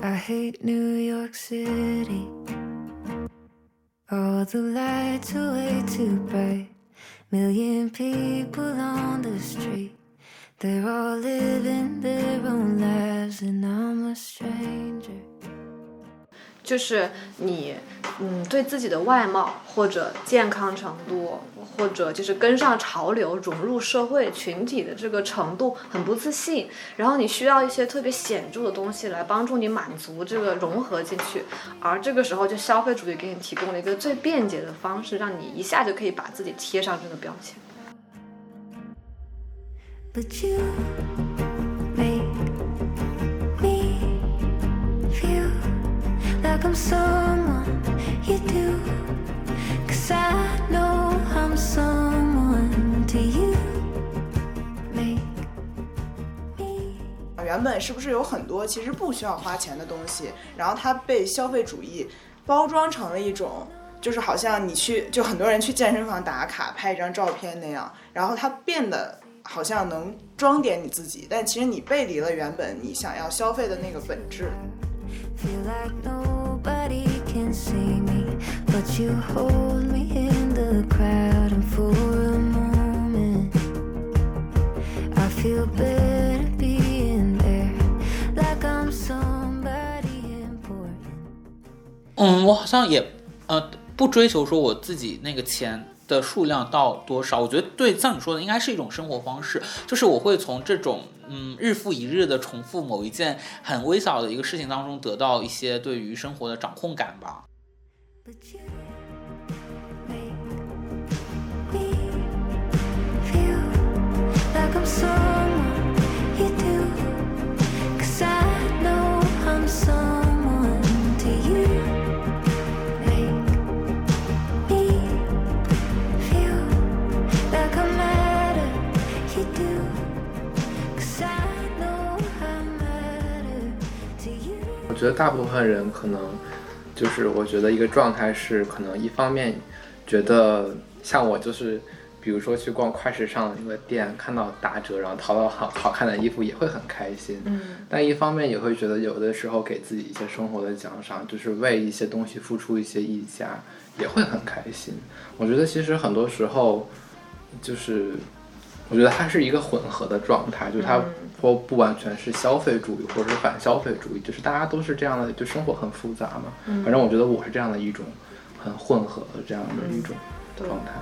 I hate New York City. All the lights are way too bright. Million people on the street. They're all living their own lives, and I'm a stranger. 就是你，嗯，对自己的外貌或者健康程度，或者就是跟上潮流、融入社会群体的这个程度很不自信，然后你需要一些特别显著的东西来帮助你满足这个融合进去，而这个时候就消费主义给你提供了一个最便捷的方式，让你一下就可以把自己贴上这个标签。But you like I'm someone you do. Cause I know I'm someone to you. Make me 原本是不是有很多其实不需要花钱的东西，然后它被消费主义包装成了一种，就是好像你去，就很多人去健身房打卡拍一张照片那样，然后它变得好像能装点你自己，但其实你背离了原本你想要消费的那个本质。feel like nobody can see me. But you hold me in the crowd, and for a moment, I feel better being there. Like I'm somebody important. 嗯，我好像也呃不追求说我自己那个钱的数量到多少，我觉得对像你说的，应该是一种生活方式，就是我会从这种嗯日复一日的重复某一件很微小的一个事情当中得到一些对于生活的掌控感吧。But you make me feel like I'm someone you do. Cause I know I'm someone 觉得大部分人可能就是，我觉得一个状态是，可能一方面觉得像我就是，比如说去逛快时尚的那个店，看到打折，然后淘到好好看的衣服也会很开心。嗯，但一方面也会觉得有的时候给自己一些生活的奖赏，就是为一些东西付出一些溢价，也会很开心。我觉得其实很多时候就是，我觉得它是一个混合的状态，就是它不不完全是消费主义或者是反消费主义，就是大家都是这样的，就生活很复杂嘛。反正我觉得我是这样的一种很混合的这样的一种状态。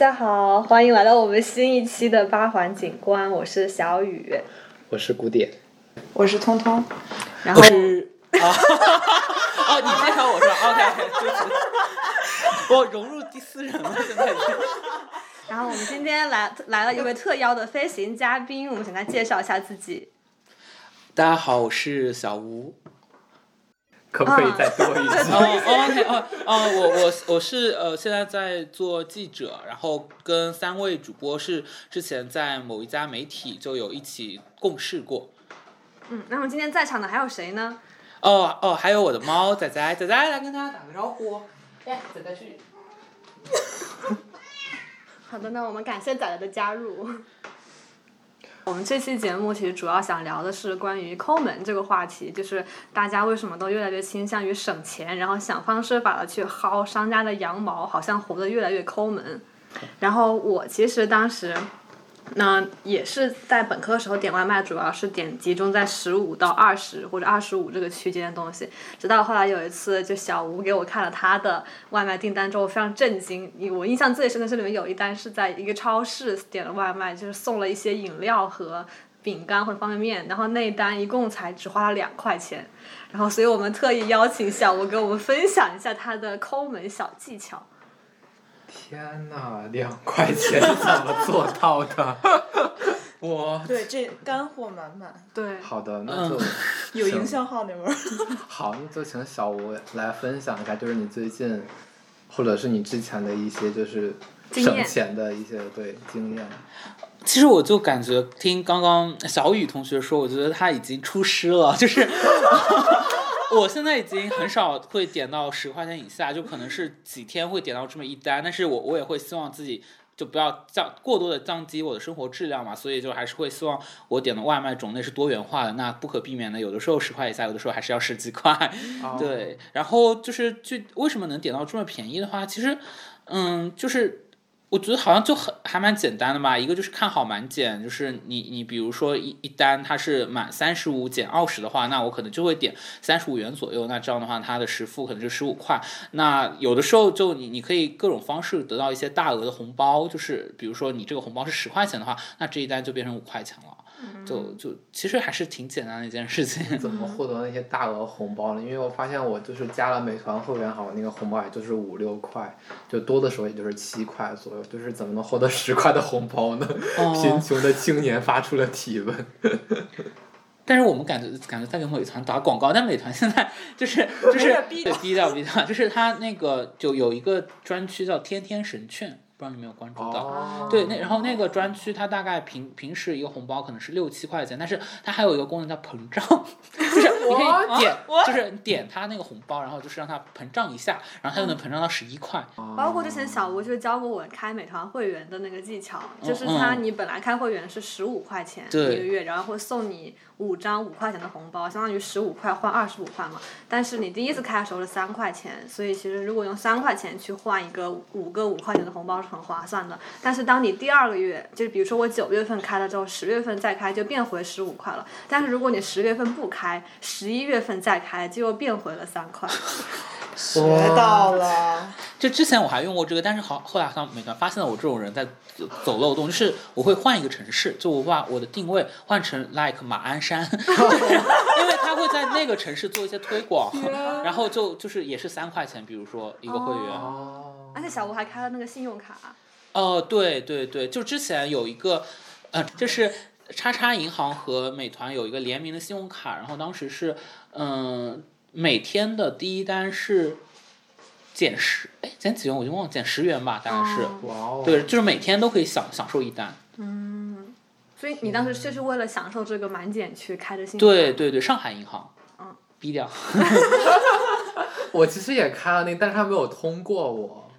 家好，欢迎来到我们新一期的八环景观，我是小雨。我是古典，我是通通，然后我是啊，哦，你介绍我是吧？OK 我融入第四人了，现在已经。然后我们今天来来了一位特邀的飞行嘉宾，我们请他介绍一下自己。大家好，我是小吴。可不可以再多一哦句？哦，OK，哦哦，我我我是呃，现在在做记者，然后跟三位主播是之前在某一家媒体就有一起共事过。嗯，那么今天在场的还有谁呢？哦哦，还有我的猫仔仔，仔仔来跟大家打个招呼。哎，仔仔去。好的，那我们感谢仔仔的加入。我们这期节目其实主要想聊的是关于抠门这个话题，就是大家为什么都越来越倾向于省钱，然后想方设法的去薅商家的羊毛，好像活得越来越抠门。然后我其实当时。那也是在本科的时候点外卖，主要是点集中在十五到二十或者二十五这个区间的东西。直到后来有一次，就小吴给我看了他的外卖订单之后，非常震惊。我印象最深的是里面有一单是在一个超市点了外卖，就是送了一些饮料和饼干或者方便面，然后那一单一共才只花了两块钱。然后，所以我们特意邀请小吴给我们分享一下他的抠门小技巧。天呐，两块钱怎么做到的？我，对，这干货满满，对，好的，那就有营销号那味儿。好，那就请小吴来分享一下，就是你最近，或者是你之前的一些就是省钱的一些对经验。其实我就感觉听刚刚小雨同学说，我觉得他已经出师了，就是我现在已经很少会点到十块钱以下，就可能是几天会点到这么一单，但是我我也会希望自己。就不要降过多的降低我的生活质量嘛，所以就还是会希望我点的外卖种类是多元化的。那不可避免的，有的时候十块以下，有的时候还是要十几块。哦对，然后就是就为什么能点到这么便宜的话，其实，嗯，就是我觉得好像就很还蛮简单的吧。一个就是看好满减，就是你你比如说一一单它是满三十五减二十的话，那我可能就会点三十五元左右。那这样的话，它的实付可能就十五块。那有的时候就你你可以各种方式得到一些大额的红包，就是比如说你这个红包是十块钱的话，那这一单就变成五块钱了。就就其实还是挺简单的一件事情。怎么获得那些大额红包呢？因为我发现我就是加了美团会员，好像那个红包也就是五六块，就多的时候也就是七块左右。就是怎么能获得十块的红包呢？哦贫穷的青年发出了提问。但是我们感觉感觉在给美团打广告，但美团现在就是就是点逼对低调低调，就是它那个就有一个专区叫天天神券，不知道你有没有关注到？哦，对，那然后那个专区它大概平平时一个红包可能是六七块钱，但是它还有一个功能叫膨胀，就是你可以点，就是你点它那个红包，然后就是让它膨胀一下，然后它就能膨胀到十一块。包括之前小吴就教过我开美团会员的那个技巧，就是嗯他你本来开会员是十五块钱一个月，然后会送你五张五块钱的红包，相当于十五块换二十五块嘛。但是你第一次开的时候是三块钱，所以其实如果用三块钱去换一个五个五块钱的红包是很划算的。但是当你第二个月，就是比如说我九月份开了之后，十月份再开就变回十五块了。但是如果你十月份不开，十一月份再开就又变回了三块。学到了，就之前我还用过这个，但是好后来好像美团发现了我这种人在走走漏洞，就是我会换一个城市，就我把我的定位换成 like 马鞍山，因为他会在那个城市做一些推广，然后就就是也是三块钱，比如说一个会员。哦，而且小吴还开了那个信用卡。哦，对对对，就之前有一个，呃，就是叉叉银行和美团有一个联名的信用卡，然后当时是，嗯、每天的第一单是减十，哎，减几元我就忘了，减十元吧，大概是。哦哇哦，对，就是每天都可以享享受一单。嗯所以你当时就是为了享受这个满减去开的信用卡？对对对，上海银行。嗯。逼掉。我其实也开了那个，但是他没有通过我。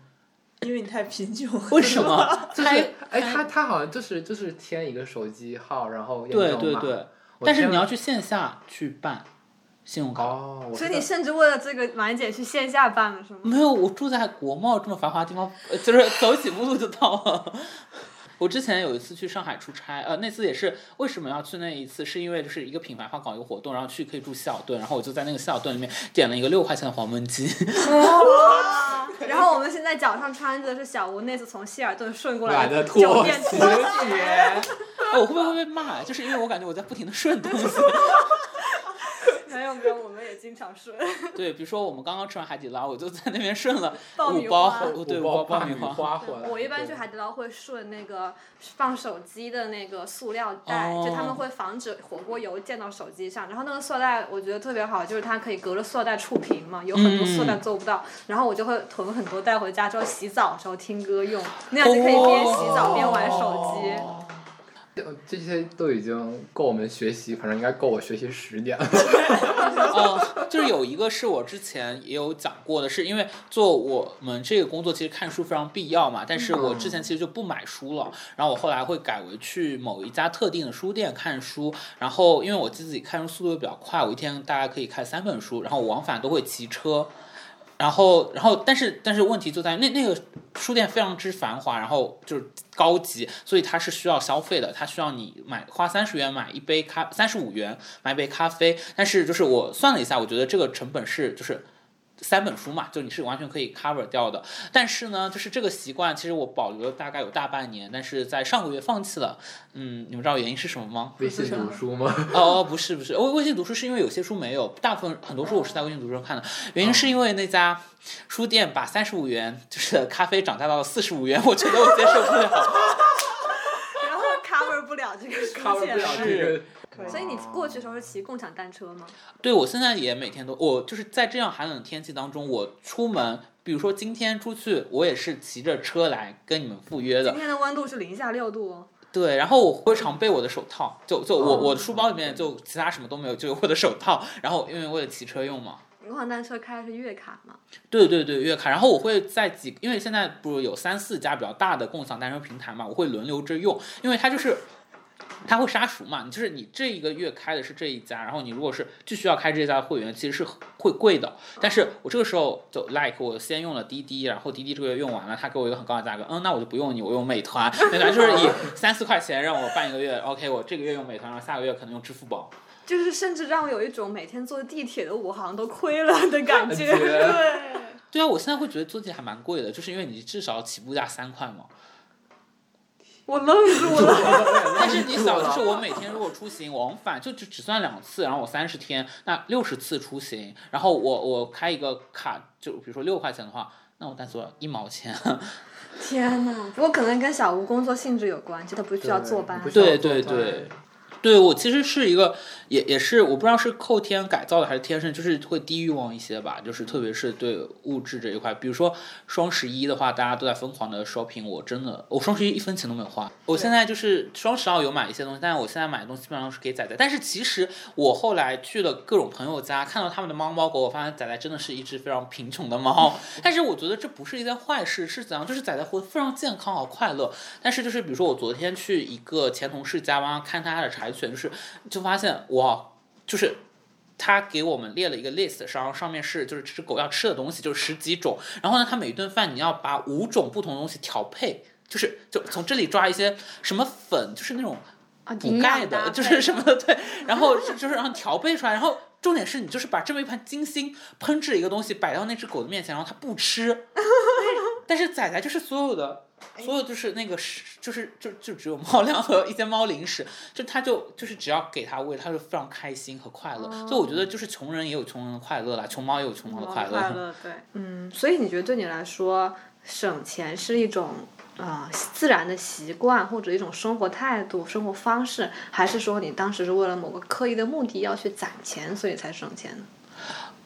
因为你太贫穷了。为什么？就是开哎，他他好像就是就是填一个手机号，然后验对证码对对，但是你要去线下去办信用卡。哦，所以你甚至为了这个满减去线下办了是吗？没有，我住在国贸这么繁华的地方，呃就是走几步路就到了。我之前有一次去上海出差，呃，那次也是为什么要去那一次，是因为就是一个品牌方搞一个活动，然后去可以住希尔顿，然后我就在那个希尔顿里面点了一个六块钱的黄焖鸡。然后我们现在脚上穿着的是小吴那次从希尔顿顺过来买的酒拖店鞋拖鞋。哎，我会不会会被骂？就是因为我感觉我在不停的顺东西。没有没有，我们也经常顺。对，比如说我们刚刚吃完海底捞，我就在那边顺了 爆米五包花，对，五五包爆米爆米花。回来。我一般去海底捞会顺那个放手机的那个塑料袋，哦就他们会防止火锅油溅到手机上。然后那个塑料袋我觉得特别好，就是它可以隔着塑料袋触屏嘛，有很多塑料袋做不到。然后我就会囤很多带回家之后洗澡的时候听歌用，那样就可以边洗澡边玩手机。这这些都已经够我们学习，反正应该够我学习十年了。哦，就是有一个是我之前也有讲过的，是因为做我们这个工作，其实看书非常必要嘛。但是我之前其实就不买书了，然后我后来会改为去某一家特定的书店看书。然后因为我自己看书速度比较快，我一天大概可以看三本书，然后往返都会骑车。然后，然后，但是，但是问题就在那那个书店非常之繁华，然后就是高级，所以它是需要消费的，它需要你买花三十元买一杯咖，三十五元买一杯咖啡。但是就是我算了一下，我觉得这个成本是就是三本书嘛，就你是完全可以 cover 掉的。但是呢，就是这个习惯，其实我保留了大概有大半年，但是在上个月放弃了。嗯，你们知道原因是什么吗？微信读书吗？哦 哦，不是不是，微微信读书是因为有些书没有，大部分很多书我是在微信读书上看的。原因是因为那家书店把三十五元就是 咖啡涨价到了四十五元，我觉得我接受不了。然后 cover 不不了这个书 cover 不钱了。了这个。可以所以你过去的时候是骑共享单车吗？对我现在也每天都，我就是在这样寒冷的天气当中，我出门，比如说今天出去，我也是骑着车来跟你们赴约的今。天的温度是零下六度哦。对，然后我会常备我的手套，就就我哦我的书包里面就其他什么都没有，就有我的手套。然后因为为了骑车用嘛，共享单车开的是月卡嘛？对对对，月卡。然后我会在几，因为现在不是有三四家比较大的共享单车平台嘛，我会轮流着用，因为它就是。它会杀熟嘛？你就是你这一个月开的是这一家，然后你如果是就需要开这家的会员，其实是会贵的。但是我这个时候就 like 我先用了滴滴，然后滴滴这个月用完了，他给我一个很高的价格，嗯，那我就不用你，我用美团，美团就是以三四块钱让我办一个月，OK，我这个月用美团，然后下个月可能用支付宝。就是甚至让我有一种每天坐地铁的我好像都亏了的感觉。感觉对，对啊，我现在会觉得坐地铁还蛮贵的，就是因为你至少起步价三块嘛。我愣住了。但是你想，就是我每天如果出行往返，就只只算两次，然后我三十天，那六十次出行，然后我我开一个卡，就比如说六块钱的话，那我单做一毛钱。天呐，不过可能跟小吴工作性质有关系，他不需要坐班不。需要对对对，对我其实是一个，也也是我不知道是后天改造的还是天生，就是会低欲望一些吧，就是特别是对物质这一块，比如说双十一的话，大家都在疯狂的 shopping，我真的我双十一一分钱都没有花，我现在就是双十二有买一些东西，但是我现在买的东西基本上都是给仔仔，但是其实我后来去了各种朋友家，看到他们的猫猫狗，我发现仔仔真的是一只非常贫穷的猫，但是我觉得这不是一件坏事，是怎样？就是仔仔活得非常健康和快乐，但是就是比如说我昨天去一个前同事家帮他看他的柴犬，就是就发现哇，就是他给我们列了一个 list，然后上面是就是这只狗要吃的东西就是十几种，然后呢，它每一顿饭你要把五种不同的东西调配。就是就从这里抓一些什么粉，就是那种啊，补钙的，就是什么的，对，然后就就是让它调配出来，然后重点是你就是把这么一盘精心烹制的一个东西摆到那只狗的面前，然后它不吃，但是仔仔就是所有的。所有就是那个食，就是就就只有猫粮和一些猫零食，就它就就是只要给它喂，它就非常开心和快乐。所以我觉得就是穷人也有穷人的快乐啦，穷猫也有穷猫的快乐。快乐，对，嗯，所以你觉得对你来说，省钱是一种啊、呃自然的习惯，或者一种生活态度、生活方式，还是说你当时是为了某个刻意的目的要去攒钱，所以才省钱呢？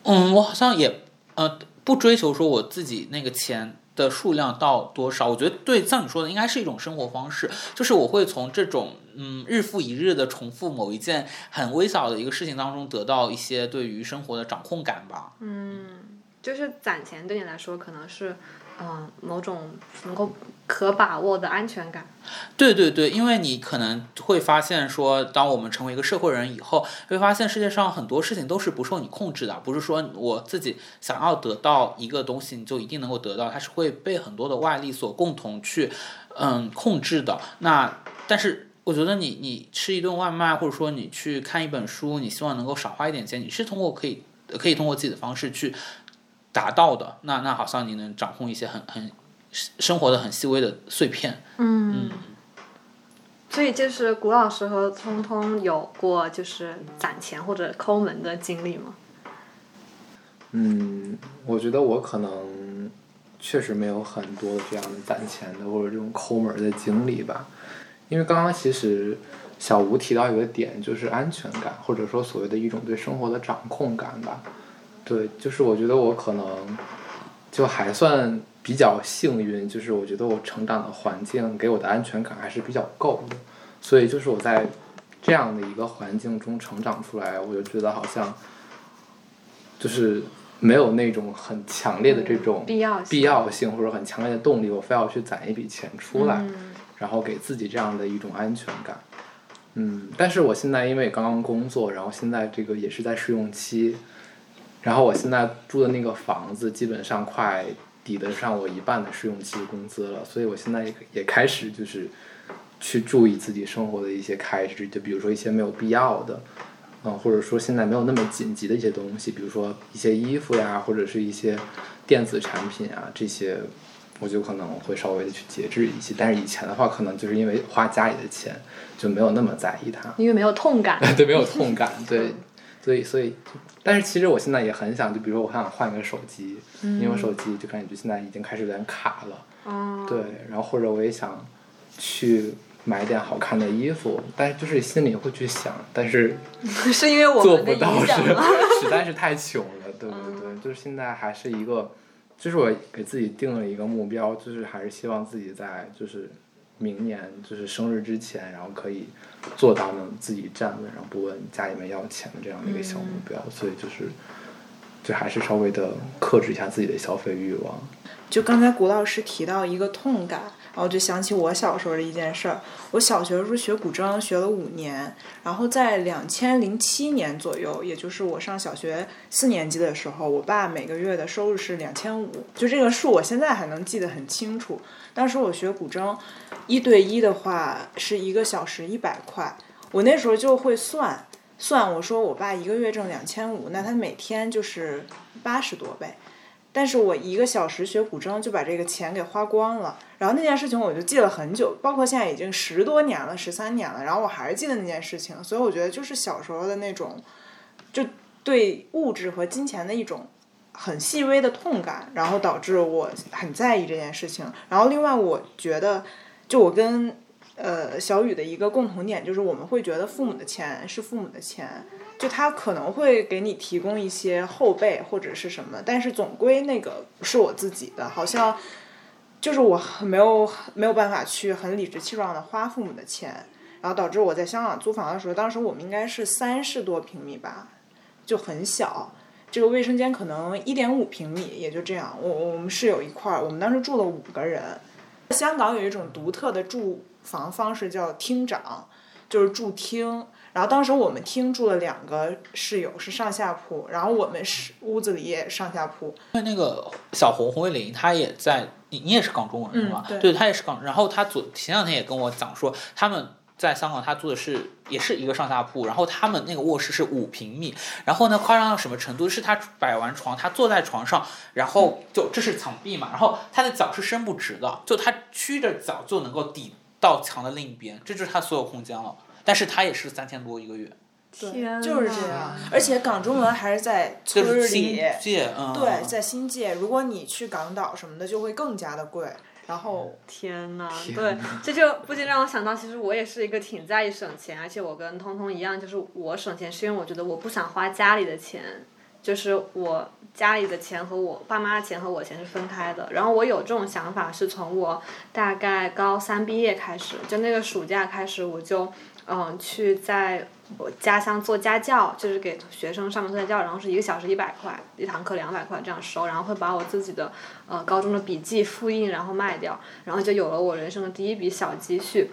嗯，我好像也呃不追求说我自己那个钱的数量到多少，我觉得对像你说的，应该是一种生活方式，就是我会从这种嗯日复一日的重复某一件很微小的一个事情当中得到一些对于生活的掌控感吧。嗯，就是攒钱对你来说可能是、呃某种能够可把握的安全感。对对对，因为你可能会发现说，当我们成为一个社会人以后，会发现世界上很多事情都是不受你控制的，不是说我自己想要得到一个东西，你就一定能够得到，它是会被很多的外力所共同去嗯控制的。那但是。我觉得你你吃一顿外卖，或者说你去看一本书，你希望能够少花一点钱，你是通过可以可以通过自己的方式去达到的。那那好像你能掌控一些很很生活的很细微的碎片。嗯，所以就是古老师和聪聪有过就是攒钱或者抠门的经历吗？嗯，我觉得我可能确实没有很多这样的攒钱的或者这种抠门儿的经历吧，因为刚刚其实小吴提到一个点，就是安全感，或者说所谓的一种对生活的掌控感吧。对，就是我觉得我可能就还算比较幸运，就是我觉得我成长的环境给我的安全感还是比较够的，所以就是我在这样的一个环境中成长出来，我就觉得好像就是没有那种很强烈的这种必要性。必要性或者很强烈的动力，我非要去攒一笔钱出来，嗯。然后给自己这样的一种安全感。嗯，但是我现在因为刚刚工作，然后现在这个也是在试用期，然后我现在住的那个房子基本上快抵得上我一半的试用期的工资了，所以我现在也也开始就是去注意自己生活的一些开支，就比如说一些没有必要的，嗯，或者说现在没有那么紧急的一些东西，比如说一些衣服呀，或者是一些电子产品啊这些。我就可能会稍微的去节制一些，但是以前的话，可能就是因为花家里的钱，就没有那么在意它。因为没有痛感。对，没有痛感，对，所以所以，但是其实我现在也很想，就比如说我很想换一个手机，因为我手机就感觉现在已经开始有点卡了，哦，对，然后或者我也想去买点好看的衣服，但是就是心里会去想，但是 是因为我做不到是？实在是太穷了，对对嗯。对，就是现在还是一个，就是我给自己定了一个目标，就是还是希望自己在就是明年就是生日之前，然后可以做到能自己站稳，然后不问家里面要钱的这样的一个小目标，所以就是就还是稍微的克制一下自己的消费欲望。就刚才谷老师提到一个痛感，然后就想起我小时候的一件事儿。我小学的时候学古筝，学了五年，然后在两千零七年左右，也就是我上小学四年级的时候，我爸每个月的收入是两千五，就这个数我现在还能记得很清楚。当时我学古筝，一对一的话是一个小时一百块，我那时候就会算算，我说我爸一个月挣两千五，那他每天就是八十多呗。但是我一个小时学古筝就把这个钱给花光了，然后那件事情我就记了很久，包括现在已经十多年了，十三年了，然后我还是记得那件事情，所以我觉得就是小时候的那种，就对物质和金钱的一种很细微的痛感，然后导致我很在意这件事情。然后另外我觉得，就我跟呃小雨的一个共同点就是，我们会觉得父母的钱是父母的钱。就他可能会给你提供一些后备或者是什么，但是总归那个不是我自己的，好像就是我没有没有办法去很理直气壮的花父母的钱，然后导致我在香港租房的时候，当时我们应该是三十多平米吧，就很小，这个卫生间可能一点五平米，也就这样。我我们室友一块儿，我们当时住了五个人。香港有一种独特的住房方式叫厅长，就是住厅。然后当时我们厅住了两个室友，是上下铺，然后我们是屋子里也上下铺。因为那个小红红卫林，他也在，你你也是港中人是吗？嗯对他也是港。然后他昨前两天也跟我讲说，他们在香港他住的是也是一个上下铺，然后他们那个卧室是五平米，然后呢夸张到什么程度？是他摆完床，他坐在床上，然后就这是墙壁嘛，然后他的脚是伸不直的，就他屈着脚就能够抵到墙的另一边，这就是他所有空间了。但是他也是三千多一个月，天就是这样，而且港中文还是在就是新里，界，嗯，对，在新界。如果你去港岛什么的，就会更加的贵。然后 天呐，对，这就不禁让我想到，其实我也是一个挺在意省钱，而且我跟通通一样，就是我省钱是因为我觉得我不想花家里的钱，就是我家里的钱和我爸妈的钱和我钱是分开的。然后我有这种想法是从我大概高三毕业开始，就那个暑假开始，我就嗯去在我家乡做家教，就是给学生上门做家教，然后是一个小时一百块，一堂课两百块这样收，然后会把我自己的呃高中的笔记复印然后卖掉，然后就有了我人生的第一笔小积蓄。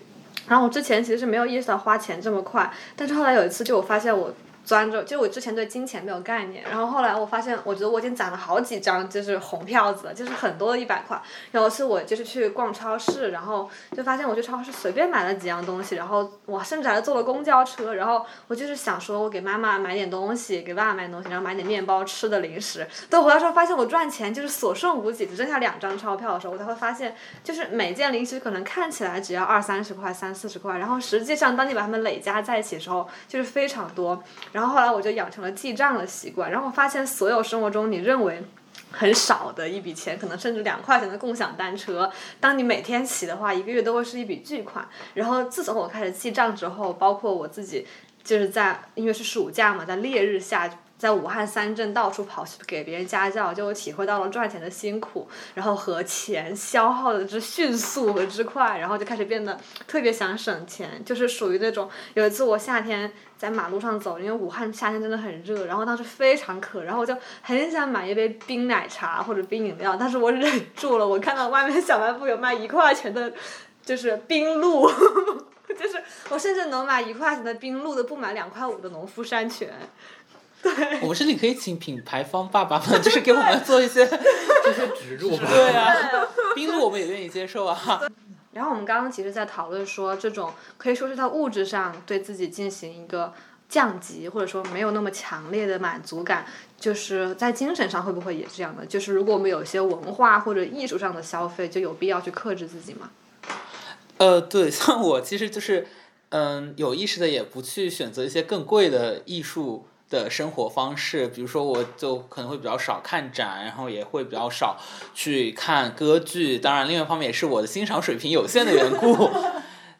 然后我之前其实是没有意识到花钱这么快，但是后来有一次就我发现我。钻着，就我之前对金钱没有概念，然后后来我发现，我觉得我已经攒了好几张就是红票子了，就是很多的一百块。有一次我就是去逛超市，然后就发现我去超市随便买了几样东西，然后我甚至还坐了公交车，然后我就是想说我给妈妈买点东西，给爸爸买东西，然后买点面包吃的零食。等回来之后发现我赚钱就是所剩无几，只剩下两张钞票的时候，我才会发现，就是每件零食可能看起来只要二三十块、三四十块，然后实际上当你把它们累加在一起的时候，就是非常多。然后后来我就养成了记账的习惯，然后我发现所有生活中你认为很少的一笔钱，可能甚至两块钱的共享单车，当你每天骑的话，一个月都会是一笔巨款。然后自从我开始记账之后，包括我自己就是在因为是暑假嘛，在烈日下。在武汉三镇到处跑去给别人家教，就体会到了赚钱的辛苦，然后和钱消耗的之迅速和之快，然后就开始变得特别想省钱，就是属于那种有一次我夏天在马路上走，因为武汉夏天真的很热，然后当时非常渴，然后我就很想买一杯冰奶茶或者冰饮料，但是我忍住了，我看到外面小卖部有卖一块钱的，就是冰露。就是我甚至能买一块钱的冰露都不买两块五的农夫山泉，我们甚至可以请品牌方爸爸们，就是给我们做一些 这些植入吧，对啊，冰露我们也愿意接受啊。然后我们刚刚其实，在讨论说，这种可以说是在物质上对自己进行一个降级，或者说没有那么强烈的满足感，就是在精神上会不会也这样的？就是如果我们有一些文化或者艺术上的消费，就有必要去克制自己吗？呃，对，像我其实就是，嗯，有意识的也不去选择一些更贵的艺术的生活方式，比如说我就可能会比较少看展，然后也会比较少去看歌剧。当然，另外一方面也是我的欣赏水平有限的缘故。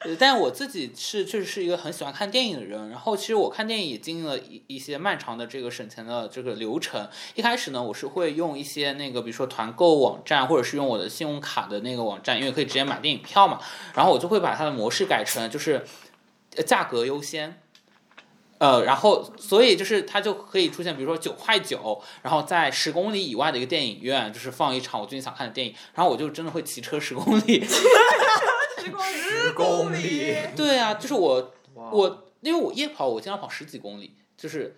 呃但我自己是确实是一个很喜欢看电影的人，然后其实我看电影也经历了一一些漫长的这个省钱的这个流程。一开始呢，我是会用一些那个比如说团购网站，或者是用我的信用卡的那个网站，因为可以直接买电影票嘛。然后我就会把它的模式改成就是呃价格优先。呃，然后所以就是它就可以出现，比如说九块九，然后在十公里以外的一个电影院，就是放一场我最近想看的电影，然后我就真的会骑车十公里。十公里，对啊，就是我我因为我夜跑，我经常跑十几公里，就是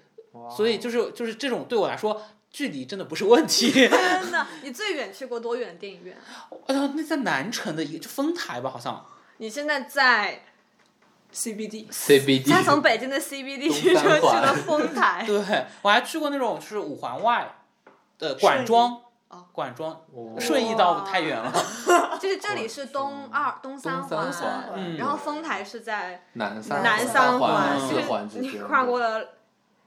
所以就是就是这种对我来说距离真的不是问题。真的，你最远去过多远的电影院？哎呀，那在南城的一个就丰台吧，好像。你现在在，CBD，CBD，他从北京的 CBD 东去就去了丰台。对，我还去过那种就是五环外的管庄。哦，管庄。哦。顺义到太远了。就是 这里是东二东三环，然后丰台是在南三南三环、环之你间，跨过了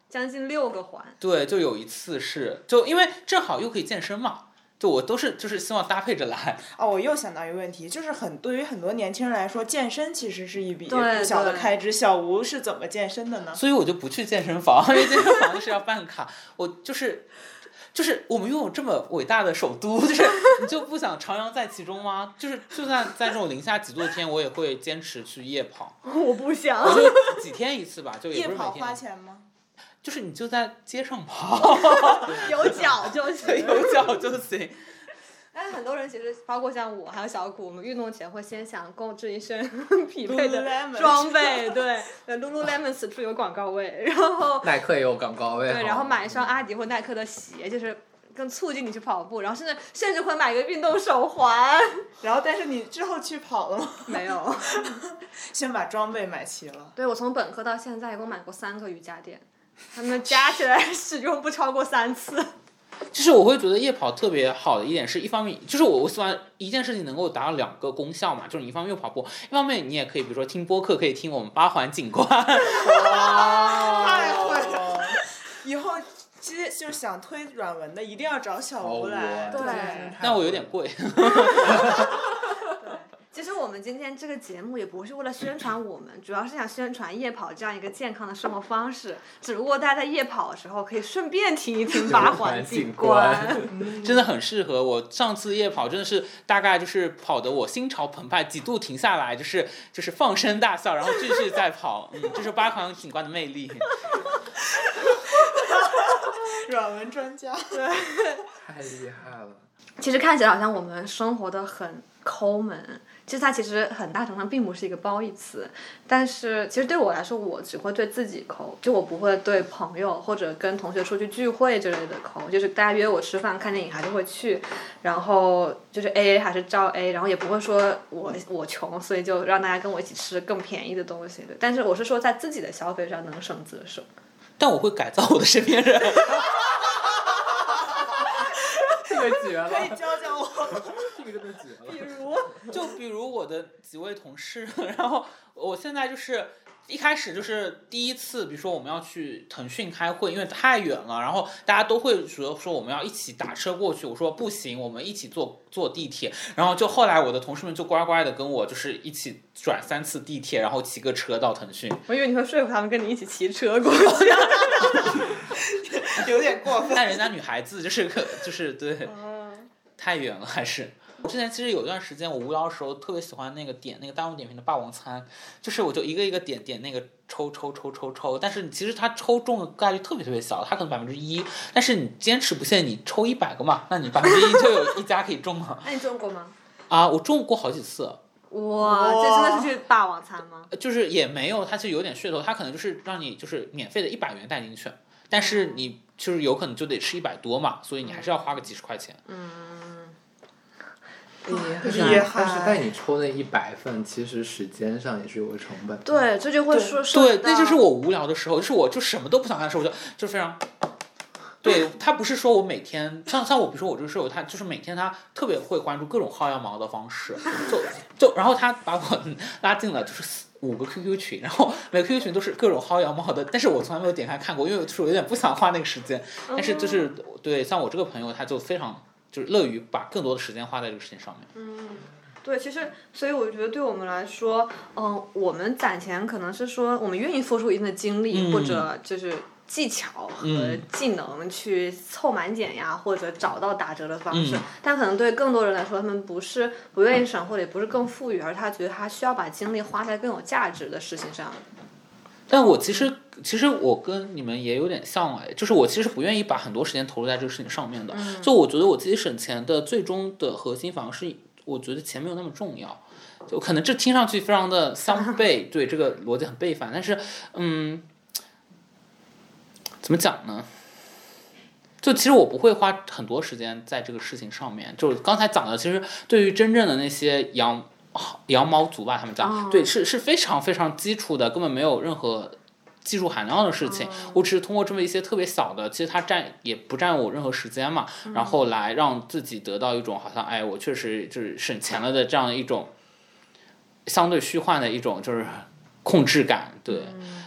将近六个环。对，就有一次是就因为正好又可以健身嘛，就我都是就是希望搭配着来。哦，我又想到一个问题，就是很对于很多年轻人来说，健身其实是一笔不小的开支。小吴是怎么健身的呢？所以我就不去健身房，因为健身房是要办卡。我就是就是我们拥有这么伟大的首都，就是你就不想徜徉在其中吗？就是就算在这种零下几度的天，我也会坚持去夜跑，我不想我就几天一次吧，就也不是每天。花钱吗？就是你就在街上跑，有脚就行。有脚就行。但是很多人其实，包括像我还有小谷，我们运动前会先想购置一身 匹配的装备，对对，Lululemon 此处有广告位，然后 耐克也有广告位，对，然后买一双阿迪或耐克的鞋，就是更促进你去跑步，然后甚至甚至会买一个运动手环。然后，但是你之后去跑了吗？没有，先把装备买齐了。对我从本科到现在一共买过三个瑜伽垫，他们加起来 始终不超过三次。就是我会觉得夜跑特别好的一点是，一方面就是我我喜欢一件事情能够达到两个功效嘛，就是你一方面又跑步，一方面你也可以比如说听播客，可以听我们八环景观。太会了！以后其实就是想推软文的，一定要找小吴来。哦对但我有点贵。其实我们今天这个节目也不是为了宣传我们，主要是想宣传夜跑这样一个健康的生活方式。只不过大家在夜跑的时候可以顺便听一听八环景观。真的很适合我。上次夜跑真的是大概就是跑得我心潮澎湃，几度停下来，就是就是放声大笑，然后继续再跑。嗯，这是八环景观的魅力。软文专家。对太厉害了。其实看起来好像我们生活的很抠门，其实它其实很大程度上并不是一个褒义词。但是其实对我来说，我只会对自己抠，就我不会对朋友或者跟同学出去聚会之类的抠。就是大家约我吃饭、看电影还是会去，然后就是 A A 还是照 A，然后也不会说我我穷，所以就让大家跟我一起吃更便宜的东西。对，但是我是说在自己的消费上能省则省。但我会改造我的身边人。这个绝了，可以教教我。这个真的绝就比如我的几位同事，然后我现在就是一开始就是第一次，比如说我们要去腾讯开会，因为太远了，然后大家都会说说我们要一起打车过去，我说不行，我们一起坐坐地铁，然后就后来我的同事们就乖乖的跟我就是一起转三次地铁，然后骑个车到腾讯，我以为你会说服他们跟你一起骑车过去。有点过分。但人家女孩子就是个就是对。太远了，还是。我之前其实有一段时间，我无聊的时候特别喜欢那个点那个大众点评的霸王餐，就是我就一个一个点点那个抽抽抽抽抽，但是其实它抽中的概率特别特别小，它可能百分之一，但是你坚持不懈，你抽一百个嘛，那你百分之一就有一家可以中了 那你中过吗？啊！我中过好几次，哇，这真的是去霸王餐吗？就是也没有，它是有点噱头，它可能就是让你就是免费的一百元带进去，但是你就是有可能就得吃一百多嘛，所以你还是要花个几十块钱。但是厉害但是带你抽那一百份，其实时间上也是有个成本的。对，这就会说对，那就是我无聊的时候，就是我就什么都不想干的时候，我就就非常。对他不是说我每天像像我，比如说我这个室友，他就是每天他特别会关注各种薅羊毛的方式，就就然后他把我 拉进了就是四五个 QQ 群，然后每个 QQ 群都是各种薅羊毛的，但是我从来没有点开看过，因为就是我有点不想花那个时间。但是就是对像我这个朋友，他就非常就是乐于把更多的时间花在这个事情上面。嗯对，其实所以我觉得对我们来说，嗯、我们攒钱可能是说我们愿意付出一定的精力、嗯或者就是技巧和嗯技能去凑满减呀，或者找到打折的方式。嗯但可能对更多人来说，他们不是不愿意省，或者也不是更富裕，而是他觉得他需要把精力花在更有价值的事情上。但我其实其实我跟你们也有点像哎，就是我其实不愿意把很多时间投入在这个事情上面的。就我觉得我自己省钱的最终的核心反而是，我觉得钱没有那么重要。就可能这听上去非常的相 悖，对这个逻辑很背反，但是嗯，怎么讲呢？就其实我不会花很多时间在这个事情上面。就是刚才讲的，其实对于真正的那些羊羊毛族吧，他们讲，对，是是非常非常基础的，根本没有任何技术含量的事情。我只是通过这么一些特别小的，其实它占也不占我任何时间嘛，然后来让自己得到一种好像哎，我确实就是省钱了的这样一种相对虚幻的一种就是控制感，对。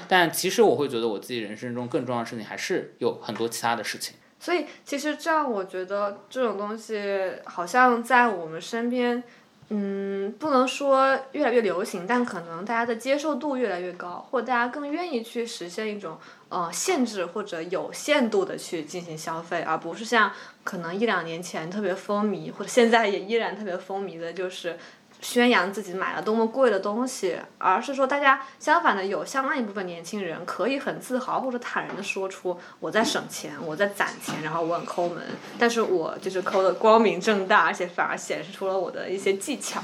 但其实我会觉得我自己人生中更重要的事情还是有很多其他的事情。所以其实这样，我觉得这种东西好像在我们身边，嗯，不能说越来越流行，但可能大家的接受度越来越高，或大家更愿意去实现一种呃限制或者有限度的去进行消费，而不是像可能一两年前特别风靡，或者现在也依然特别风靡的，就是。宣扬自己买了多么贵的东西，而是说大家相反的有相当一部分年轻人可以很自豪或者坦然的说出我在省钱，我在攒钱，然后我很抠门，但是我就是抠的光明正大，而且反而显示出了我的一些技巧。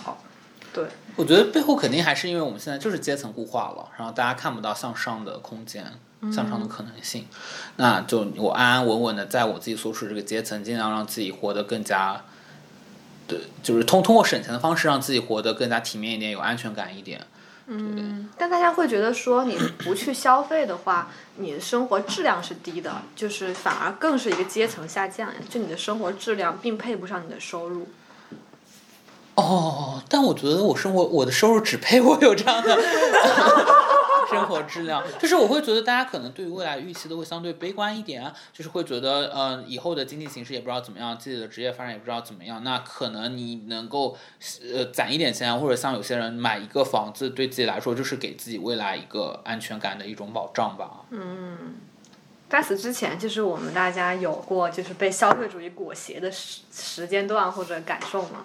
对，我觉得背后肯定还是因为我们现在就是阶层固化了，然后大家看不到向上的空间、向上的可能性。那就我安安稳稳的在我自己所处这个阶层，尽量让自己活得更加，对，就是通通过省钱的方式让自己活得更加体面一点，有安全感一点。嗯但大家会觉得说你不去消费的话，你的生活质量是低的，就是反而更是一个阶层下降呀，就你的生活质量并配不上你的收入。哦，但我觉得我生活我的收入只配我有这样的生活质量，就是我会觉得大家可能对于未来预期都会相对悲观一点，就是会觉得呃以后的经济形势也不知道怎么样，自己的职业发展也不知道怎么样，那可能你能够呃攒一点钱，或者像有些人买一个房子，对自己来说就是给自己未来一个安全感的一种保障吧。嗯在此之前，就是我们大家有过就是被消费主义裹挟的时时间段或者感受吗？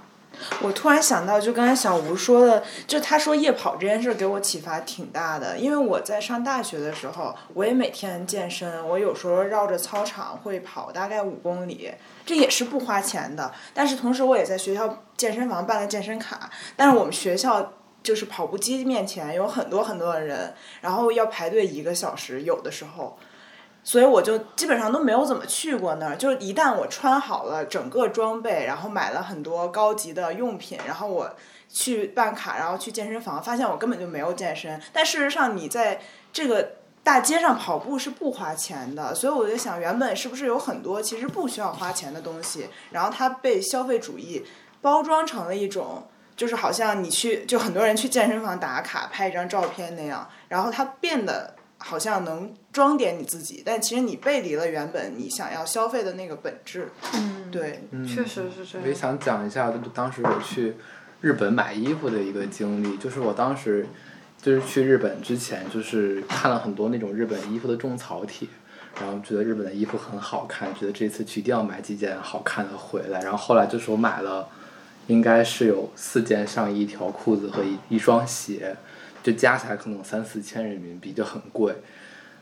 我突然想到，就刚才小吴说的，就他说夜跑这件事给我启发挺大的。因为我在上大学的时候，我也每天健身，我有时候绕着操场会跑大概五公里，这也是不花钱的。但是同时，我也在学校健身房办了健身卡，但是我们学校。就是跑步机面前有很多很多的人，然后要排队一个小时，有的时候，所以我就基本上都没有怎么去过那儿。就是一旦我穿好了整个装备，然后买了很多高级的用品，然后我去办卡，然后去健身房，发现我根本就没有健身。但事实上，你在这个大街上跑步是不花钱的，所以我就想，原本是不是有很多其实不需要花钱的东西，然后它被消费主义包装成了一种。就是好像你去，就很多人去健身房打卡拍一张照片那样，然后它变得好像能装点你自己，但其实你背离了原本你想要消费的那个本质。嗯，对，确实是这样我也。想讲一下，就当时我去日本买衣服的一个经历，就是我当时就是去日本之前，就是看了很多那种日本衣服的种草帖，然后觉得日本的衣服很好看，觉得这次去一定要买几件好看的回来。然后后来就是我买了，应该是有四件上衣、一条裤子和一一双鞋，就加起来可能三四千人民币，就很贵。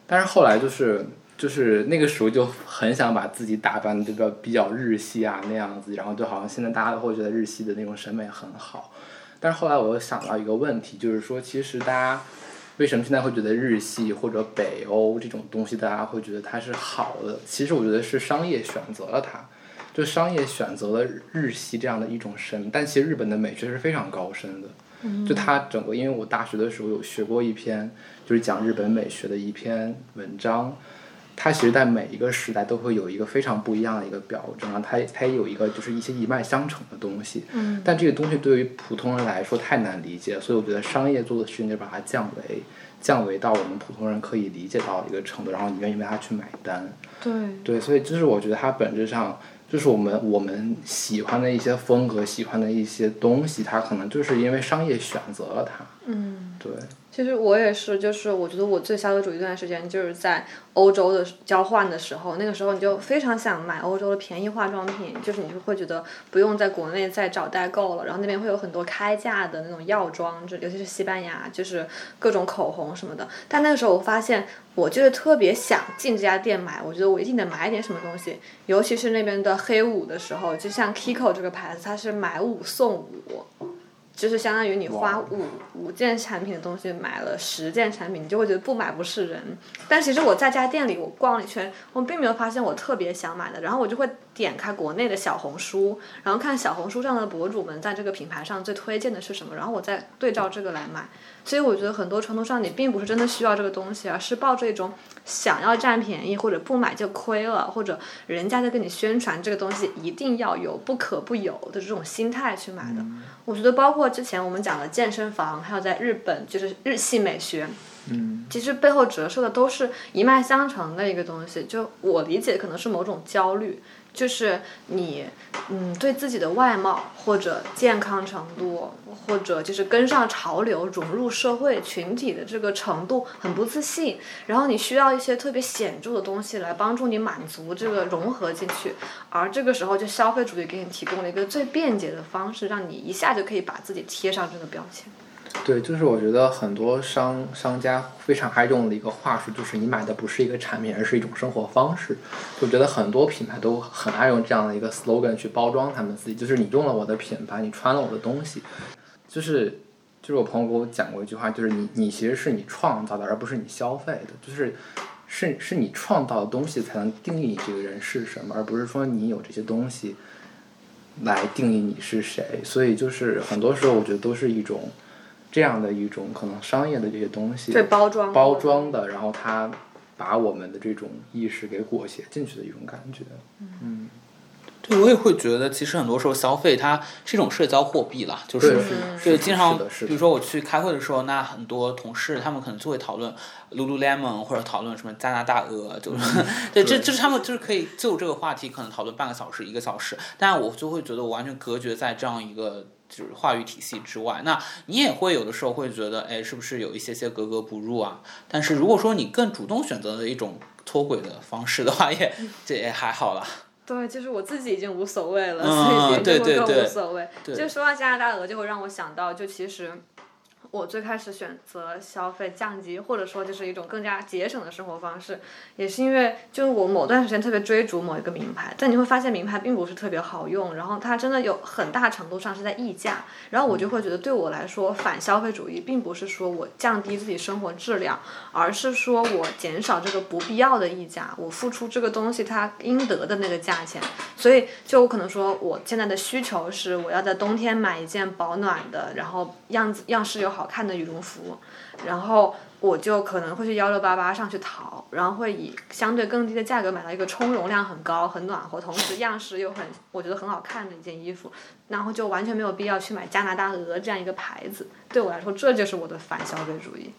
但是后来就是就是那个时候就很想把自己打扮的比较比较日系啊那样子，然后就好像现在大家都会觉得日系的那种审美很好。但是后来我又想到一个问题，就是说其实大家为什么现在会觉得日系或者北欧这种东西大家会觉得它是好的？其实我觉得是商业选择了它。就商业选择了日系这样的一种审美，但其实日本的美学是非常高深的。就它整个，因为我大学的时候有学过一篇，就是讲日本美学的一篇文章，它其实在每一个时代都会有一个非常不一样的一个表征，然后它它也有一个就是一些一脉相承的东西。嗯。但这个东西对于普通人来说太难理解，所以我觉得商业做的事情就把它降维，降维到我们普通人可以理解到一个程度，然后你愿意为它去买单。对。对，所以就是我觉得它本质上就是我们我们喜欢的一些风格，喜欢的一些东西，它可能就是因为商业选择了它。嗯，对，其实我也是，就是我觉得我最消费主义这段时间就是在欧洲的交换的时候，那个时候你就非常想买欧洲的便宜化妆品，就是你就会觉得不用在国内再找代购了，然后那边会有很多开价的那种药妆，就尤其是西班牙，就是各种口红什么的。但那个时候我发现，我就是特别想进这家店买，我觉得我一定得买点什么东西，尤其是那边的黑五的时候，就像 Kiko 这个牌子，它是买五送五。就是相当于你花五五件产品的东西买了十件产品，你就会觉得不买不是人。但其实我在家店里我逛了一圈，我并没有发现我特别想买的，然后我就会点开国内的小红书，然后看小红书上的博主们在这个品牌上最推荐的是什么，然后我再对照这个来买。所以我觉得很多程度上你并不是真的需要这个东西，而是抱着一种想要占便宜或者不买就亏了，或者人家在跟你宣传这个东西一定要有不可不有的这种心态去买的。我觉得包括之前我们讲的健身房，还有在日本就是日系美学，嗯，其实背后折射的都是一脉相承的一个东西。就我理解，可能是某种焦虑。就是你，嗯，对自己的外貌或者健康程度，或者就是跟上潮流、融入社会群体的这个程度很不自信，然后你需要一些特别显著的东西来帮助你满足这个融合进去，而这个时候就消费主义给你提供了一个最便捷的方式，让你一下就可以把自己贴上这个标签。对，就是我觉得很多商商家非常爱用的一个话术，就是你买的不是一个产品，而是一种生活方式。我觉得很多品牌都很爱用这样的一个 slogan 去包装他们自己，就是你用了我的品牌，你穿了我的东西，就是就是我朋友给我讲过一句话，就是你你其实是你创造的，而不是你消费的，就是是是你创造的东西才能定义你这个人是什么，而不是说你有这些东西来定义你是谁。所以就是很多时候我觉得都是一种。这样的一种可能商业的这些东西，对包装包装的，然后它把我们的这种意识给裹挟进去的一种感觉，嗯，对我也会觉得，其实很多时候消费它是一种社交货币啦，就是对经常，比如说我去开会的时候，那很多同事他们可能就会讨论 Lululemon 或者讨论什么加拿大鹅，就是 对，这就是他们就是可以就这个话题可能讨论半个小时一个小时，但我就会觉得我完全隔绝在这样一个。就是话语体系之外，那你也会有的时候会觉得，哎，是不是有一些些格格不入啊？但是如果说你更主动选择的一种脱轨的方式的话，也这也还好啦。对，就是我自己已经无所谓了，所以别人更无所谓。就说到加拿大鹅，就会让我想到，就其实。我最开始选择消费降级，或者说就是一种更加节省的生活方式，也是因为就是我某段时间特别追逐某一个名牌，但你会发现名牌并不是特别好用，然后它真的有很大程度上是在溢价，然后我就会觉得对我来说反消费主义并不是说我降低自己生活质量，而是说我减少这个不必要的溢价，我付出这个东西它应得的那个价钱，所以就我可能说我现在的需求是我要在冬天买一件保暖的，然后样子样式又好。好看的羽绒服，然后我就可能会去幺六八八上去淘，然后会以相对更低的价格买到一个充绒量很高、很暖和，同时样式又很我觉得很好看的一件衣服，然后就完全没有必要去买加拿大鹅这样一个牌子。对我来说，这就是我的反消费主义。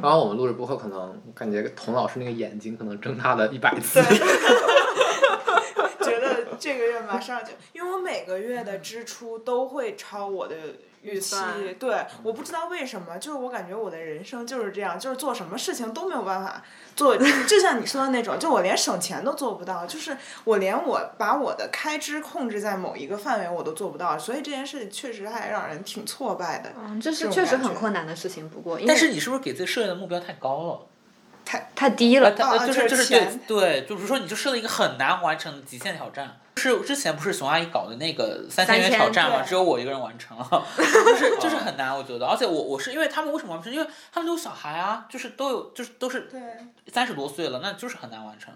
然后我们录着播客，可能感觉童老师那个眼睛可能睁大了一百次。觉得这个月马上就，因为我每个月的支出都会超我的。预期对，我不知道为什么，就是我感觉我的人生就是这样，就是做什么事情都没有办法做，就像你说的那种，就我连省钱都做不到，就是我连我把我的开支控制在某一个范围我都做不到，所以这件事情确实还让人挺挫败的。嗯，这是确实很困难的事情，不过，但是你是不是给自己设定的目标太高了？太太低了，就是就是对对，就比如说你就设了一个很难完成的极限挑战。是之前不是熊阿姨搞的那个三千元挑战嘛？只有我一个人完成了，就是就是很难，我觉得。而且我我是因为他们为什么完成？因为他们都有小孩啊，就是都有就是都是三十多岁了，那就是很难完成。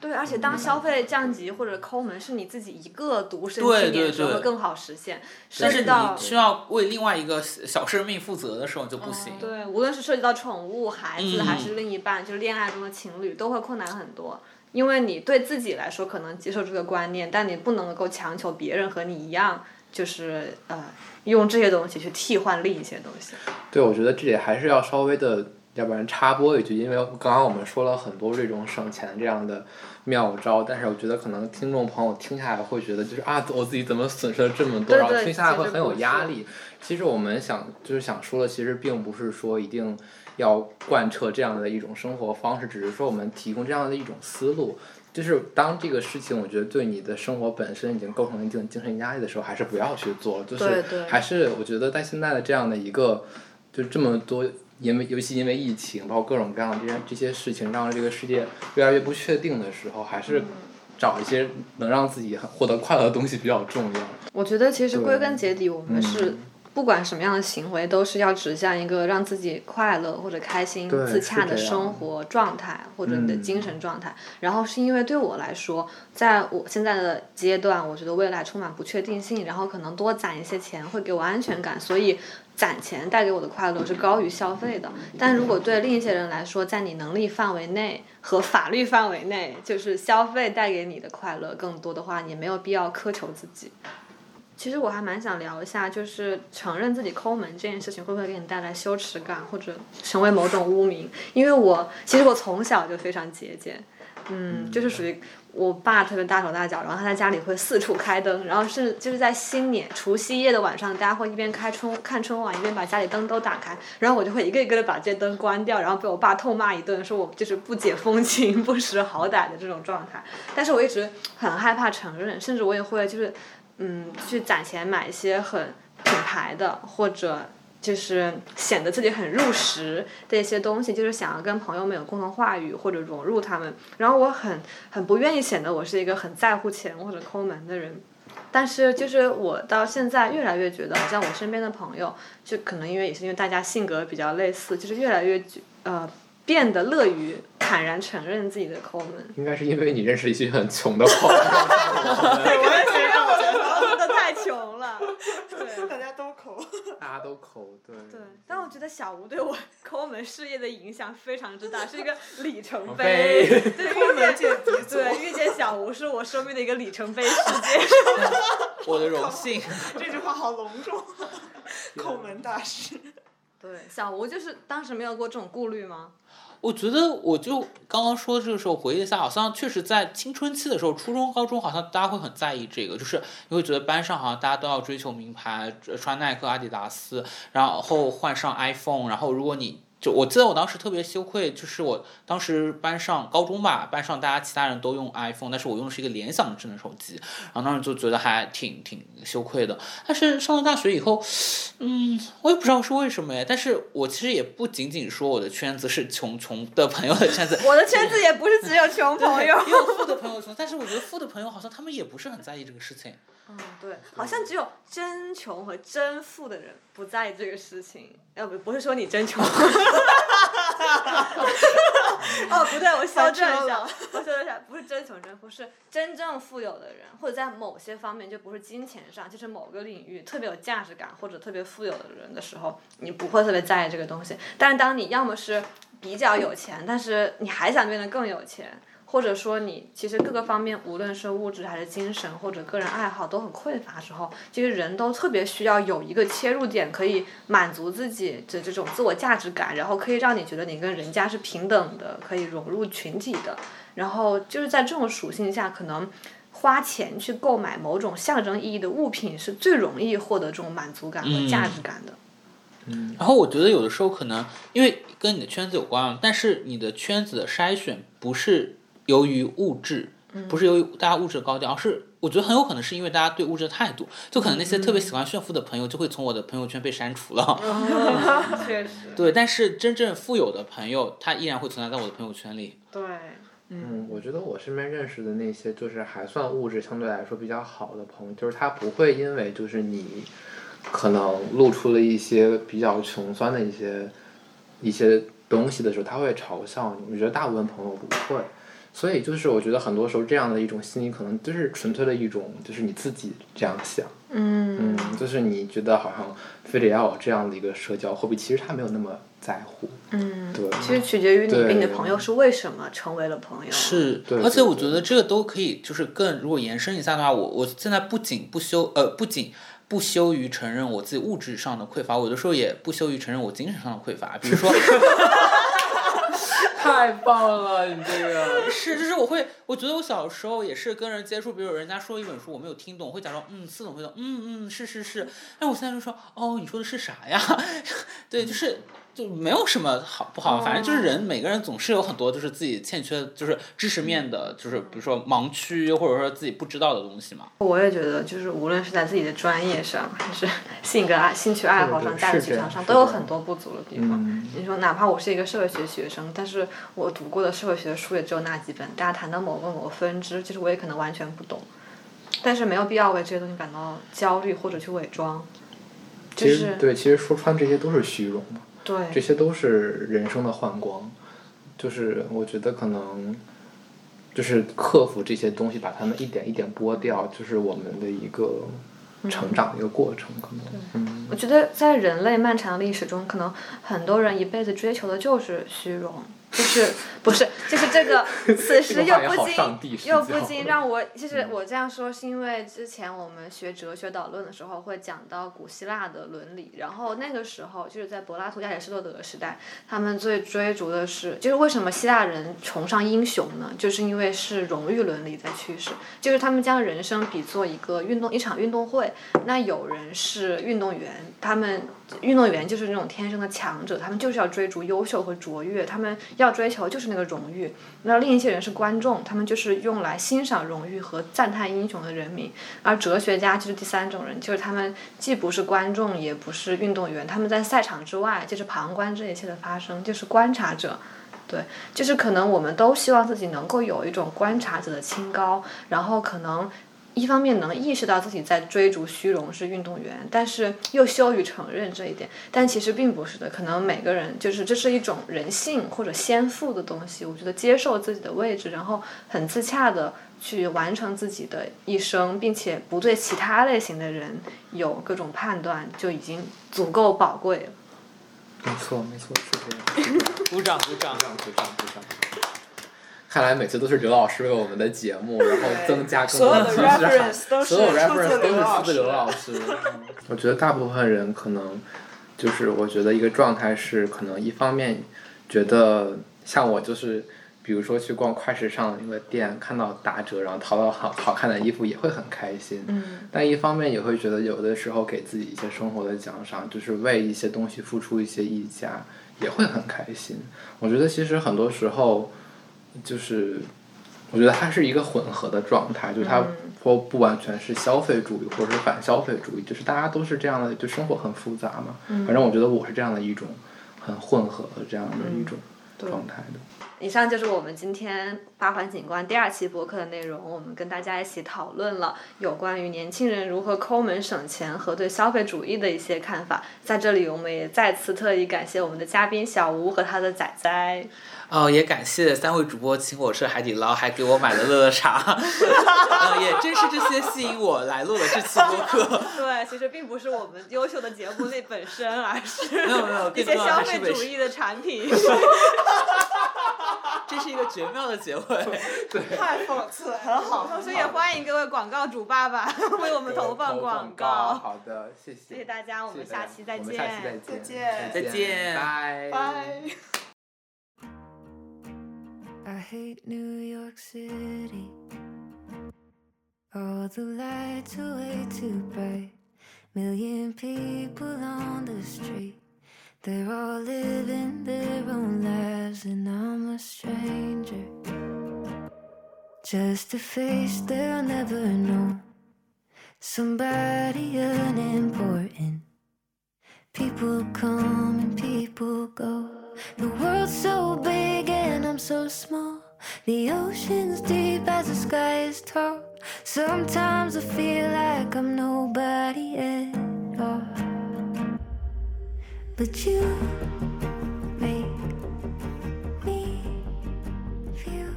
对，而且当消费降级或者抠门是你自己一个独生青年的时候会更好实现。但是你需要为另外一个小生命负责的时候就不行。对，无论是涉及到宠物、孩子还是另一半，就是恋爱中的情侣，都会困难很多。因为你对自己来说可能接受这个观念，但你不能够强求别人和你一样，就是呃用这些东西去替换另一些东西。对，我觉得这里还是要稍微的要不然插播一句，因为刚刚我们说了很多这种省钱这样的妙招，但是我觉得可能听众朋友听下来会觉得就是啊，我自己怎么损失了这么多，对然后听下来会很有压力。其实我们想就是想说的，其实并不是说一定要贯彻这样的一种生活方式，只是说我们提供这样的一种思路。就是当这个事情，我觉得对你的生活本身已经构成一定精神压力的时候，还是不要去做。就是还是我觉得在现在的这样的一个，就这么多，因为尤其因为疫情，包括各种各样的这些这些事情，让这个世界越来越不确定的时候，还是找一些能让自己获得快乐的东西比较重要。我觉得其实归根结底，我们是嗯不管什么样的行为，都是要指向一个让自己快乐或者开心、自洽的生活状态，或者你的嗯精神状态。然后是因为对我来说，在我现在的阶段，我觉得未来充满不确定性，然后可能多攒一些钱会给我安全感，所以。攒钱带给我的快乐是高于消费的，但如果对另一些人来说，在你能力范围内和法律范围内，就是消费带给你的快乐更多的话，你没有必要苛求自己。其实我还蛮想聊一下，就是承认自己抠门这件事情会不会给你带来羞耻感，或者成为某种污名？因为我其实我从小就非常节俭，嗯，就是属于我爸特别大手大脚，然后他在家里会四处开灯，然后是就是在新年除夕夜的晚上，大家会一边开春看春晚，一边把家里灯都打开，然后我就会一个一个的把这些灯关掉，然后被我爸痛骂一顿，说我就是不解风情、不识好歹的这种状态。但是我一直很害怕承认，甚至我也会就是。嗯，去攒钱买一些很品牌的，或者就是显得自己很入时的一些东西，就是想要跟朋友们有共同话语或者融入他们。然后我很很不愿意显得我是一个很在乎钱或者抠门的人。但是，就是我到现在越来越觉得，好像我身边的朋友，就可能因为也是因为大家性格比较类似，就是越来越觉呃变得乐于坦然承认自己的抠门。应该是因为你认识一些很穷的朋友。我也觉得我的朋友都太穷了，对。大家都抠。大家都抠，对。对，但我觉得小吴对我 抠门事业的影响非常之大，是一个里程碑碑。对，遇见界鼻祖对遇见小吴是我生命的一个里程碑事件。我的荣幸。这句话好隆重，抠门大师。对，小吴就是当时没有过这种顾虑吗？我觉得，我就刚刚说这个时候回忆一下，好像确实在青春期的时候，初中、高中好像大家会很在意这个，就是你会觉得班上好像大家都要追求名牌，穿耐克、阿迪达斯，然后换上 iPhone，然后如果你就我记得我当时特别羞愧，就是我当时班上高中吧，班上大家其他人都用 iPhone，但是我用的是一个联想的智能手机，然后当时就觉得还挺挺羞愧的。但是上了大学以后，嗯，我也不知道是为什么呀，但是我其实也不仅仅说我的圈子是穷穷的朋友的圈子，我的圈子也不是只有穷朋友。也有富的朋友穷，但是我觉得富的朋友好像他们也不是很在意这个事情。嗯，对，好像只有真穷和真富的人不在意这个事情。要不不是说你真穷。哦，不对，我修正一下，我修正一下，不是真穷真富，是真正富有的人，或者在某些方面，就不是金钱上，就是某个领域特别有价值感或者特别富有的人的时候，你不会特别在意这个东西。但是当你要么是比较有钱，但是你还想变得更有钱。或者说你其实各个方面，无论是物质还是精神或者个人爱好都很匮乏的时候，其实人都特别需要有一个切入点，可以满足自己的这种自我价值感，然后可以让你觉得你跟人家是平等的，可以融入群体的。然后就是在这种属性下，可能花钱去购买某种象征意义的物品，是最容易获得这种满足感和价值感的。嗯然后我觉得有的时候可能因为跟你的圈子有关，但是你的圈子的筛选不是由于物质，不是由于大家物质的高调，而是我觉得很有可能是因为大家对物质的态度，就可能那些特别喜欢炫富的朋友就会从我的朋友圈被删除了。确实，对，但是真正富有的朋友，他依然会存在在我的朋友圈里。对，嗯，我觉得我身边认识的那些就是还算物质相对来说比较好的朋友，就是他不会因为就是你可能露出了一些比较穷酸的一些一些东西的时候，他会嘲笑你。我觉得大部分朋友不会，所以就是我觉得很多时候这样的一种心理，可能就是纯粹的一种就是你自己这样想，嗯嗯，就是你觉得好像非得要有这样的一个社交货币，其实他没有那么在乎，嗯，对。其实取决于你跟你的朋友是为什么成为了朋友。是，对而且我觉得这个都可以，就是更如果延伸一下的话，我我现在不仅不羞呃不仅不羞于承认我自己物质上的匮乏，我有的时候也不羞于承认我精神上的匮乏。比如说，太棒了，你这个是，就是我会，我觉得我小时候也是跟人接触，比如人家说一本书我没有听懂，会假装嗯似懂非懂，嗯嗯是是是，但我现在就说哦你说的是啥呀？对，就是就没有什么好不好，反正就是人每个人总是有很多就是自己欠缺，就是知识面的，就是比如说盲区或者说自己不知道的东西嘛。我也觉得，就是无论是在自己的专业上，还是性格爱、兴趣爱好上、价值取向上，都有很多不足的地方。嗯你说，哪怕我是一个社会学学生，但是我读过的社会学的书也只有那几本，大家谈到某个某个分支，其实我也可能完全不懂。但是没有必要为这些东西感到焦虑或者去伪装。就其是实对，其实说穿这些都是虚荣嘛，这些都是人生的幻光。就是我觉得可能，就是克服这些东西，把它们一点一点剥掉，就是我们的一个成长的一个过程，可能。嗯，我觉得在人类漫长的历史中，可能很多人一辈子追求的就是虚荣，就是 不是就是这个，此时又不禁又不禁让我，就是我这样说是因为之前我们学哲学导论的时候会讲到古希腊的伦理，然后那个时候就是在柏拉图、亚里士多德的时代，他们最追逐的是，就是为什么希腊人崇尚英雄呢？就是因为是荣誉伦理在驱使，就是他们将人生比作一个运动一场运动会，那有人是运动员，他们运动员就是那种天生的强者，他们就是要追逐优秀和卓越，他们要追求就是那个荣誉。那另一些人是观众，他们就是用来欣赏荣誉和赞叹英雄的人民。而哲学家就是第三种人，就是他们既不是观众，也不是运动员，他们在赛场之外，就是旁观这一切的发生，就是观察者。对，就是可能我们都希望自己能够有一种观察者的清高，然后可能一方面能意识到自己在追逐虚荣是运动员，但是又羞于承认这一点。但其实并不是的，可能每个人就是这是一种人性或者先赋的东西。我觉得接受自己的位置，然后很自洽的去完成自己的一生，并且不对其他类型的人有各种判断，就已经足够宝贵了。没错，没错，是这样。鼓掌鼓掌鼓。掌，鼓掌，鼓掌。看来每次都是刘老师为我们的节目，然后增加更多的知识所有 reference 都是出自刘老师。嗯 我觉得大部分人可能就是，我觉得一个状态是，可能一方面觉得像我就是，比如说去逛快时尚的那个店，看到打折，然后淘到好好看的衣服也会很开心。嗯，但一方面也会觉得有的时候给自己一些生活的奖赏，就是为一些东西付出一些溢价，也会很开心。我觉得其实很多时候，就是我觉得它是一个混合的状态，就是它嗯或不完全是消费主义，或者是反消费主义，就是大家都是这样的，就生活很复杂嘛。嗯反正我觉得我是这样的一种很混合的这样的一种状态的。以上就是我们今天八环景观第二期博客的内容。我们跟大家一起讨论了有关于年轻人如何抠门省钱和对消费主义的一些看法。在这里，我们也再次特意感谢我们的嘉宾小吴和他的仔仔。哦，也感谢三位主播请我吃海底捞，还给我买了乐乐茶。呃，也正是这些吸引我来录了这期播客。对，其实并不是我们优秀的节目那本身，而是没有没有，一些消费主义的产品。这是一个绝妙的结尾。太讽刺，很好。同时也欢迎各位广告主爸爸为我们投放广告。好的，谢谢。谢谢大家，我们下期再见。我们下期再见。再见再见拜拜。I hate New York City. All the lights are way too bright. Million people on the street. They're all living their own lives, and I'm a stranger. Just a face they'll never know. Somebody unimportant. People come and people go. The world's so so small. The ocean's deep as the sky is tall. Sometimes I feel like I'm nobody at all. But you make me feel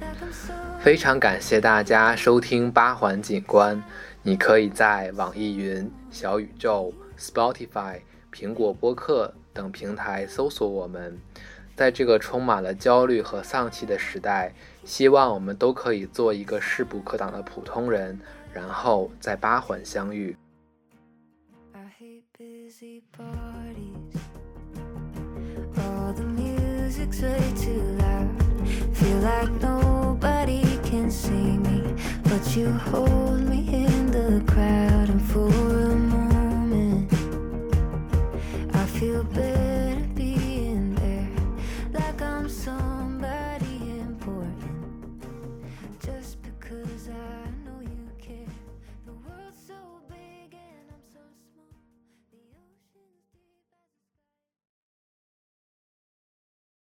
like I'm so. 非常感谢大家收听八环景观。你可以在网易云、小宇宙、Spotify、苹果播客等平台搜索我们。在这个充满了焦虑和丧气的时代希望我们都可以做一个势不可挡的普通人然后在八环相遇。Feel better.